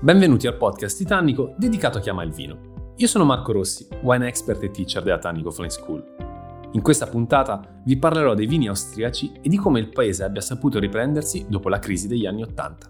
Benvenuti al podcast Titanico dedicato a chi ama il vino. Io sono Marco Rossi, wine expert e teacher della Tannico Flying School. In questa puntata vi parlerò dei vini austriaci e di come il paese abbia saputo riprendersi dopo la crisi degli anni Ottanta.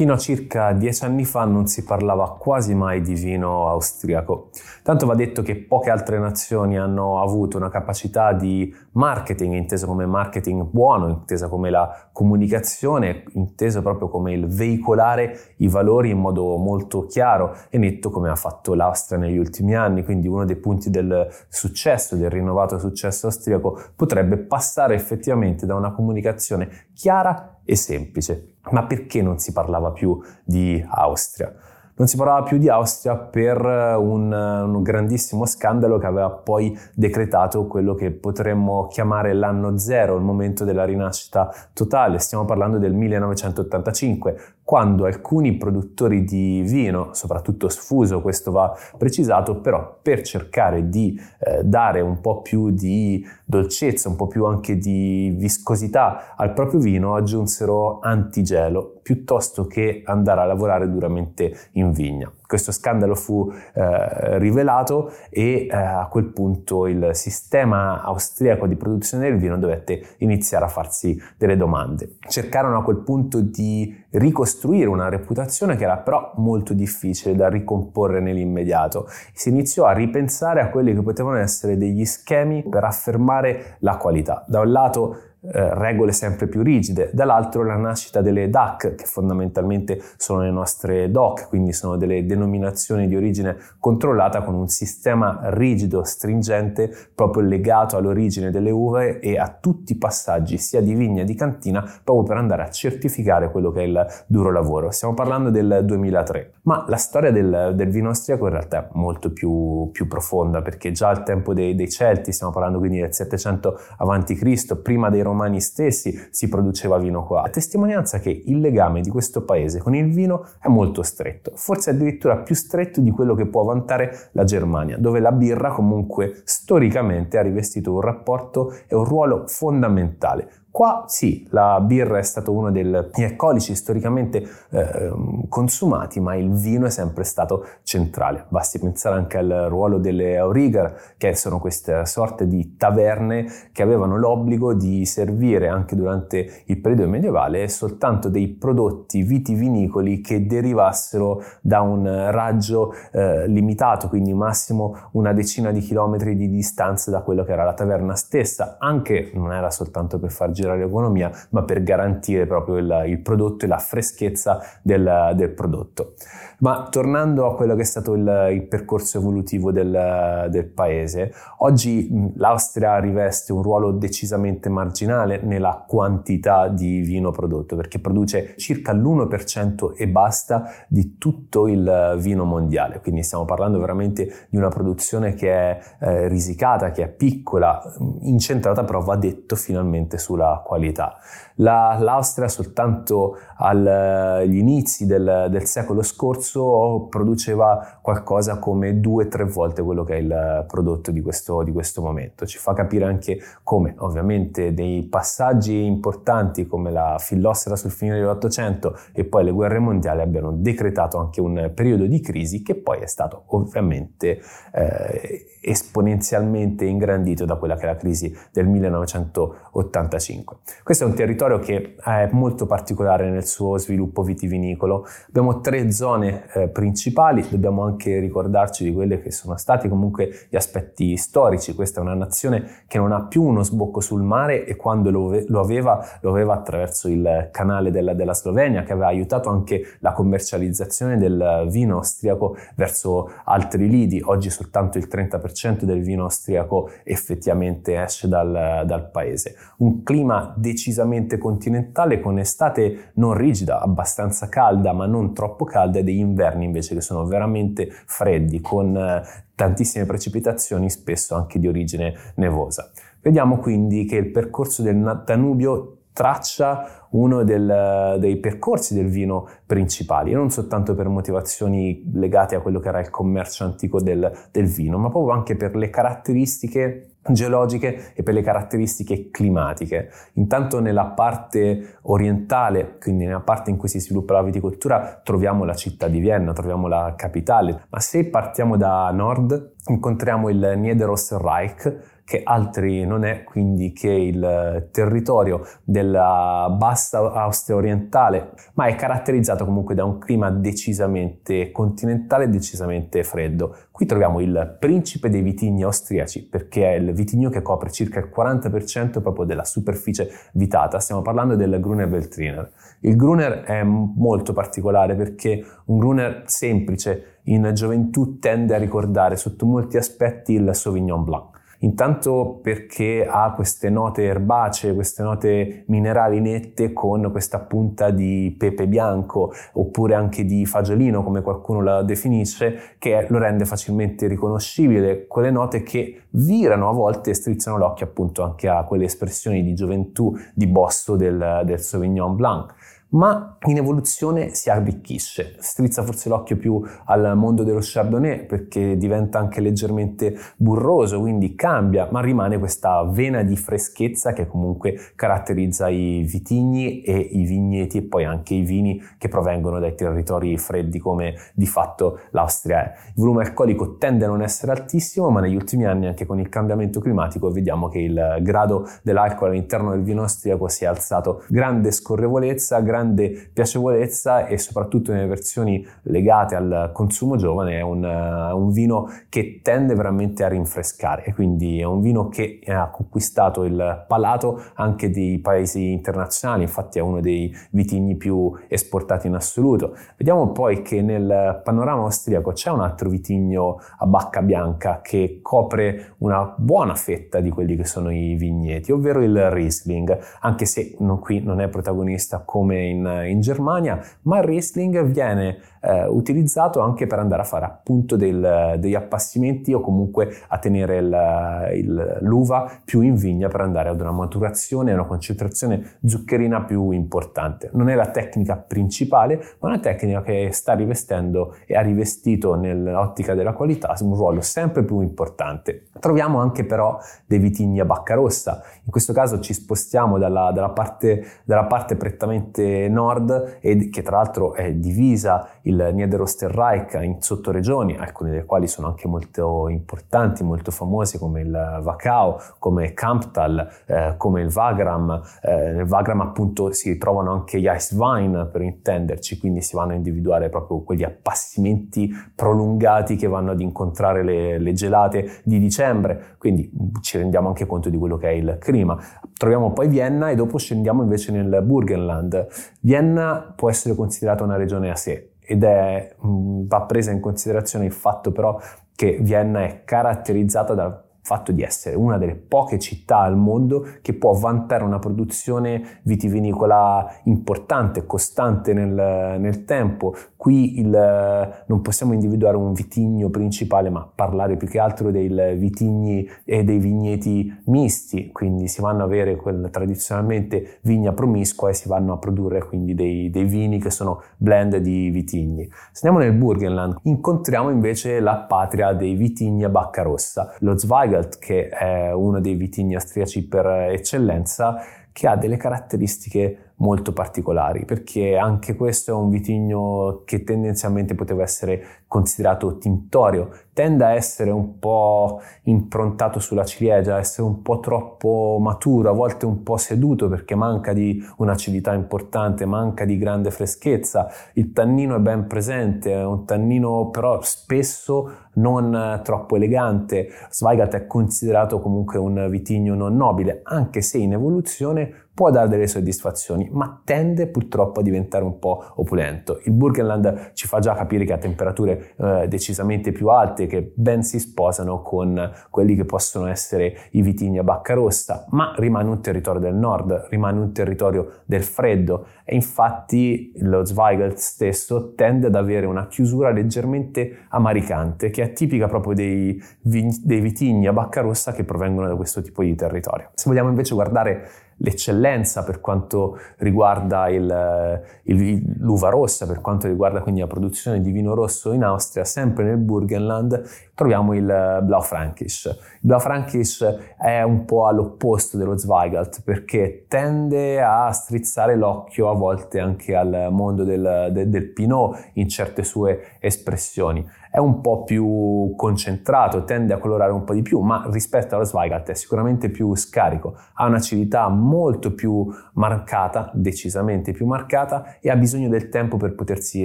Fino a circa dieci anni fa non si parlava quasi mai di vino austriaco. Tanto va detto che poche altre nazioni hanno avuto una capacità di marketing, inteso come marketing buono, intesa come la comunicazione, inteso proprio come il veicolare i valori in modo molto chiaro e netto come ha fatto l'Austria negli ultimi anni. Quindi uno dei punti del successo, del rinnovato successo austriaco, potrebbe passare effettivamente da una comunicazione chiara e semplice. Ma perché non si parlava più di Austria? Non si parlava più di Austria per un, un, grandissimo scandalo che aveva poi decretato quello che potremmo chiamare l'anno zero, il momento della rinascita totale. Stiamo parlando del 1985, quando alcuni produttori di vino, soprattutto sfuso, questo va precisato, però per cercare di eh, dare un po' più di dolcezza, un po' più anche di viscosità al proprio vino, aggiunsero antigelo piuttosto che andare a lavorare duramente in vigna. Questo scandalo fu eh, rivelato e eh, a quel punto il sistema austriaco di produzione del vino dovette iniziare a farsi delle domande. Cercarono a quel punto di ricostruire una reputazione che era però molto difficile da ricomporre nell'immediato. Si iniziò a ripensare a quelli che potevano essere degli schemi per affermare la qualità. Da un lato eh, regole sempre più rigide, dall'altro la nascita delle DAC, che fondamentalmente sono le nostre DOC, quindi sono delle denominazioni di origine controllata con un sistema rigido, stringente, proprio legato all'origine delle uve e a tutti i passaggi, sia di vigna che di cantina, proprio per andare a certificare quello che è il duro lavoro. Stiamo parlando del 2003, ma la storia del, del vino austriaco in realtà è molto più, più, profonda, perché già al tempo dei, dei Celti, stiamo parlando quindi del 700 a.C., prima dei romani stessi si produceva vino qua. A testimonianza che il legame di questo paese con il vino è molto stretto, forse addirittura più stretto di quello che può vantare la Germania, dove la birra comunque storicamente ha rivestito un rapporto e un ruolo fondamentale Qua sì, la birra è stato uno degli alcolici storicamente eh, consumati, ma il vino è sempre stato centrale. Basti pensare anche al ruolo delle Aurigar, che sono queste sorte di taverne che avevano l'obbligo di servire anche durante il periodo medievale soltanto dei prodotti vitivinicoli che derivassero da un raggio eh, limitato, quindi massimo una decina di chilometri di distanza da quello che era la taverna stessa, anche non era soltanto per far girare l'economia, ma per garantire proprio il, il prodotto e la freschezza del, del, prodotto. Ma tornando a quello che è stato il, il percorso evolutivo del, del paese, oggi l'Austria riveste un ruolo decisamente marginale nella quantità di vino prodotto, perché produce circa l'1% e basta di tutto il vino mondiale. Quindi stiamo parlando veramente di una produzione che è eh, risicata, che è piccola, incentrata però va detto finalmente sulla qualità. La, L'Austria soltanto agli inizi del, del, secolo scorso produceva qualcosa come due o tre volte quello che è il prodotto di questo, di questo momento. Ci fa capire anche come ovviamente dei passaggi importanti come la fillossera sul finire dell'Ottocento e poi le guerre mondiali abbiano decretato anche un periodo di crisi che poi è stato ovviamente eh, esponenzialmente ingrandito da quella che è la crisi del 1985. Questo è un territorio che è molto particolare nel suo sviluppo vitivinicolo. Abbiamo tre zone eh, principali, dobbiamo anche ricordarci di quelle che sono stati comunque gli aspetti storici. Questa è una nazione che non ha più uno sbocco sul mare e quando lo, lo aveva, lo aveva attraverso il canale della, della Slovenia che aveva aiutato anche la commercializzazione del vino austriaco verso altri lidi. Oggi soltanto il 30% 90% del vino austriaco effettivamente esce dal, dal paese. Un clima decisamente continentale con estate non rigida, abbastanza calda ma non troppo calda e degli inverni invece che sono veramente freddi con eh, tantissime precipitazioni, spesso anche di origine nevosa. Vediamo quindi che il percorso del Danubio traccia uno del, dei percorsi del vino principali, e non soltanto per motivazioni legate a quello che era il commercio antico del, del vino, ma proprio anche per le caratteristiche geologiche e per le caratteristiche climatiche. Intanto nella parte orientale, quindi nella parte in cui si sviluppa la viticoltura, troviamo la città di Vienna, troviamo la capitale, ma se partiamo da nord incontriamo il Niederösterreich che altri non è quindi che il territorio della bassa Austria orientale, ma è caratterizzato comunque da un clima decisamente continentale e decisamente freddo. Qui troviamo il principe dei vitigni austriaci, perché è il vitigno che copre circa il 40% proprio della superficie vitata. Stiamo parlando del Gruner Veltliner. Il Gruner è molto particolare perché un Gruner semplice in gioventù tende a ricordare sotto molti aspetti il Sauvignon Blanc. Intanto perché ha queste note erbacee, queste note minerali nette con questa punta di pepe bianco oppure anche di fagiolino come qualcuno la definisce che lo rende facilmente riconoscibile, quelle note che virano a volte e strizzano l'occhio appunto anche a quelle espressioni di gioventù, di bosso del, del Sauvignon Blanc ma in evoluzione si arricchisce. Strizza forse l'occhio più al mondo dello Chardonnay perché diventa anche leggermente burroso, quindi cambia, ma rimane questa vena di freschezza che comunque caratterizza i vitigni e i vigneti e poi anche i vini che provengono dai territori freddi come di fatto l'Austria è. Il volume alcolico tende a non essere altissimo, ma negli ultimi anni anche con il cambiamento climatico vediamo che il grado dell'alcol all'interno del vino austriaco si è alzato. Grande scorrevolezza, grande grande piacevolezza e soprattutto nelle versioni legate al consumo giovane è un, uh, un vino che tende veramente a rinfrescare e quindi è un vino che ha conquistato il palato anche dei paesi internazionali, infatti è uno dei vitigni più esportati in assoluto. Vediamo poi che nel panorama austriaco c'è un altro vitigno a bacca bianca che copre una buona fetta di quelli che sono i vigneti, ovvero il Riesling, anche se non, qui non è protagonista come in, in Germania, ma il wrestling viene eh, utilizzato anche per andare a fare appunto del, degli appassimenti o comunque a tenere il, il, l'uva più in vigna per andare ad una maturazione e una concentrazione zuccherina più importante. Non è la tecnica principale, ma una tecnica che sta rivestendo e ha rivestito nell'ottica della qualità un ruolo sempre più importante. Troviamo anche però dei vitigni a bacca rossa, in questo caso ci spostiamo dalla, dalla, parte, dalla parte prettamente nord e che tra l'altro è divisa il Niederösterreich in sottoregioni, alcune delle quali sono anche molto importanti, molto famose come il Wachau, come Kamptal, eh, come il Wagram. Eh, nel Wagram appunto si trovano anche gli Eiswein per intenderci, quindi si vanno a individuare proprio quegli appassimenti prolungati che vanno ad incontrare le, le gelate di dicembre, quindi ci rendiamo anche conto di quello che è il clima. Troviamo poi Vienna e dopo scendiamo invece nel Burgenland. Vienna può essere considerata una regione a sé, ed è, va presa in considerazione il fatto però che Vienna è caratterizzata da fatto di essere una delle poche città al mondo che può vantare una produzione vitivinicola importante, costante nel, nel tempo. Qui il, non possiamo individuare un vitigno principale, ma parlare più che altro dei vitigni e dei vigneti misti, quindi si vanno a avere quel, tradizionalmente vigna promiscua e si vanno a produrre quindi dei, dei vini che sono blend di vitigni. Se andiamo nel Burgenland, incontriamo invece la patria dei vitigni a bacca rossa, lo Zweig Weigelt, che è uno dei vitigni austriaci per eccellenza, che ha delle caratteristiche molto particolari, perché anche questo è un vitigno che tendenzialmente poteva essere considerato tintorio, tende a essere un po' improntato sulla ciliegia, essere un po' troppo maturo, a volte un po' seduto perché manca di un'acidità importante, manca di grande freschezza, il tannino è ben presente, è un tannino però spesso non troppo elegante. Zweigart è considerato comunque un vitigno non nobile, anche se in evoluzione può dare delle soddisfazioni, ma tende purtroppo a diventare un po' opulento. Il Burgenland ci fa già capire che a temperature eh, decisamente più alte, che ben si sposano con quelli che possono essere i vitigni a bacca rossa, ma rimane un territorio del nord, rimane un territorio del freddo e infatti lo Zweigelt stesso tende ad avere una chiusura leggermente amaricante, che è tipica proprio dei, dei vitigni a bacca rossa che provengono da questo tipo di territorio. Se vogliamo invece guardare l'eccellenza per quanto riguarda il, il, l'uva rossa, per quanto riguarda quindi la produzione di vino rosso in Austria, sempre nel Burgenland troviamo il Blaufränkisch. Il Blaufränkisch è un po' all'opposto dello Zweigalt perché tende a strizzare l'occhio a volte anche al mondo del, del, del Pinot in certe sue espressioni è un po' più concentrato, tende a colorare un po' di più, ma rispetto allo Zweigart è sicuramente più scarico, ha un'acidità molto più marcata, decisamente più marcata e ha bisogno del tempo per potersi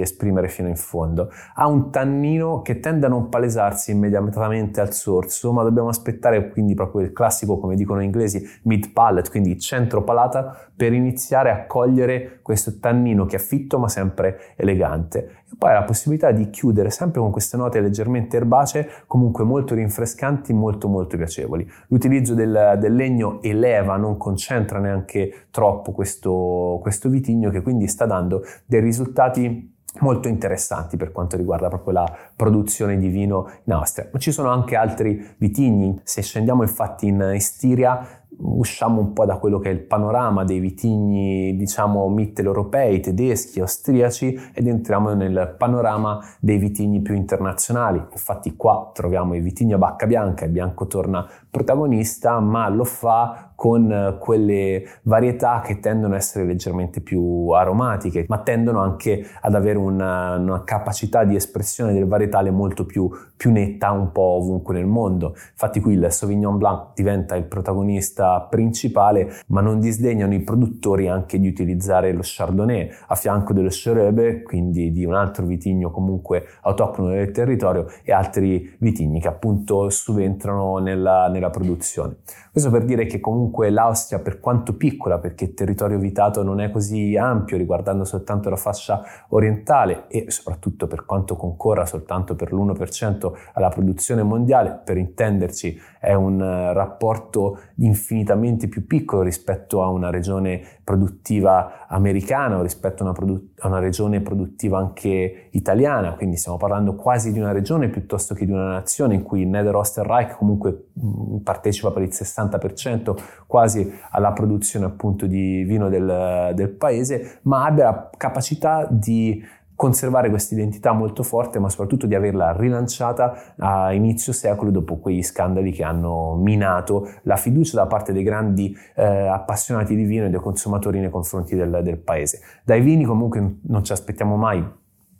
esprimere fino in fondo. Ha un tannino che tende a non palesarsi immediatamente al sorso, ma dobbiamo aspettare quindi proprio il classico, come dicono gli inglesi, mid palate, quindi centro palata, per iniziare a cogliere questo tannino che è fitto ma sempre elegante. E poi la possibilità di chiudere sempre con queste note leggermente erbacee, comunque molto rinfrescanti, molto molto piacevoli. L'utilizzo del, del legno eleva, non concentra neanche troppo questo, questo vitigno che quindi sta dando dei risultati molto interessanti per quanto riguarda proprio la produzione di vino in Austria. Ma ci sono anche altri vitigni, se scendiamo infatti in Istiria usciamo un po' da quello che è il panorama dei vitigni, diciamo, mitteleuropei, tedeschi, austriaci ed entriamo nel panorama dei vitigni più internazionali. Infatti qua troviamo i vitigni a bacca bianca, il bianco torna protagonista, ma lo fa con quelle varietà che tendono a essere leggermente più aromatiche, ma tendono anche ad avere una, una capacità di espressione del varietale molto più, più netta un po' ovunque nel mondo. Infatti qui il Sauvignon Blanc diventa il protagonista protagonista principale, ma non disdegnano i produttori anche di utilizzare lo Chardonnay a fianco dello Chorebe, quindi di un altro vitigno comunque autoctono del territorio e altri vitigni che appunto subentrano nella, nella produzione. Questo per dire che comunque l'Austria, per quanto piccola, perché il territorio vitato non è così ampio riguardando soltanto la fascia orientale e soprattutto per quanto concorra soltanto per l'1% alla produzione mondiale, per intenderci è un eh, rapporto infinitamente più piccolo rispetto a una regione produttiva americana o rispetto a una, produ- a una regione produttiva anche italiana, quindi stiamo parlando quasi di una regione piuttosto che di una nazione in cui il Niederösterreich comunque mm, partecipa per il 60% quasi alla produzione appunto di vino del, del paese, ma abbia la capacità di conservare questa identità molto forte, ma soprattutto di averla rilanciata a inizio secolo dopo quegli scandali che hanno minato la fiducia da parte dei grandi eh, appassionati di vino e dei consumatori nei confronti del, del paese. Dai vini comunque non ci aspettiamo mai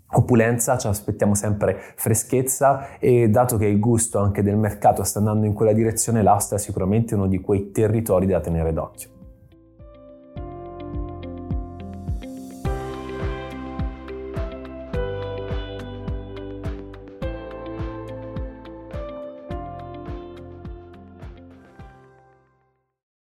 opulenza, ci aspettiamo sempre freschezza e dato che il gusto anche del mercato sta andando in quella direzione, l'Austria è sicuramente uno di quei territori da tenere d'occhio.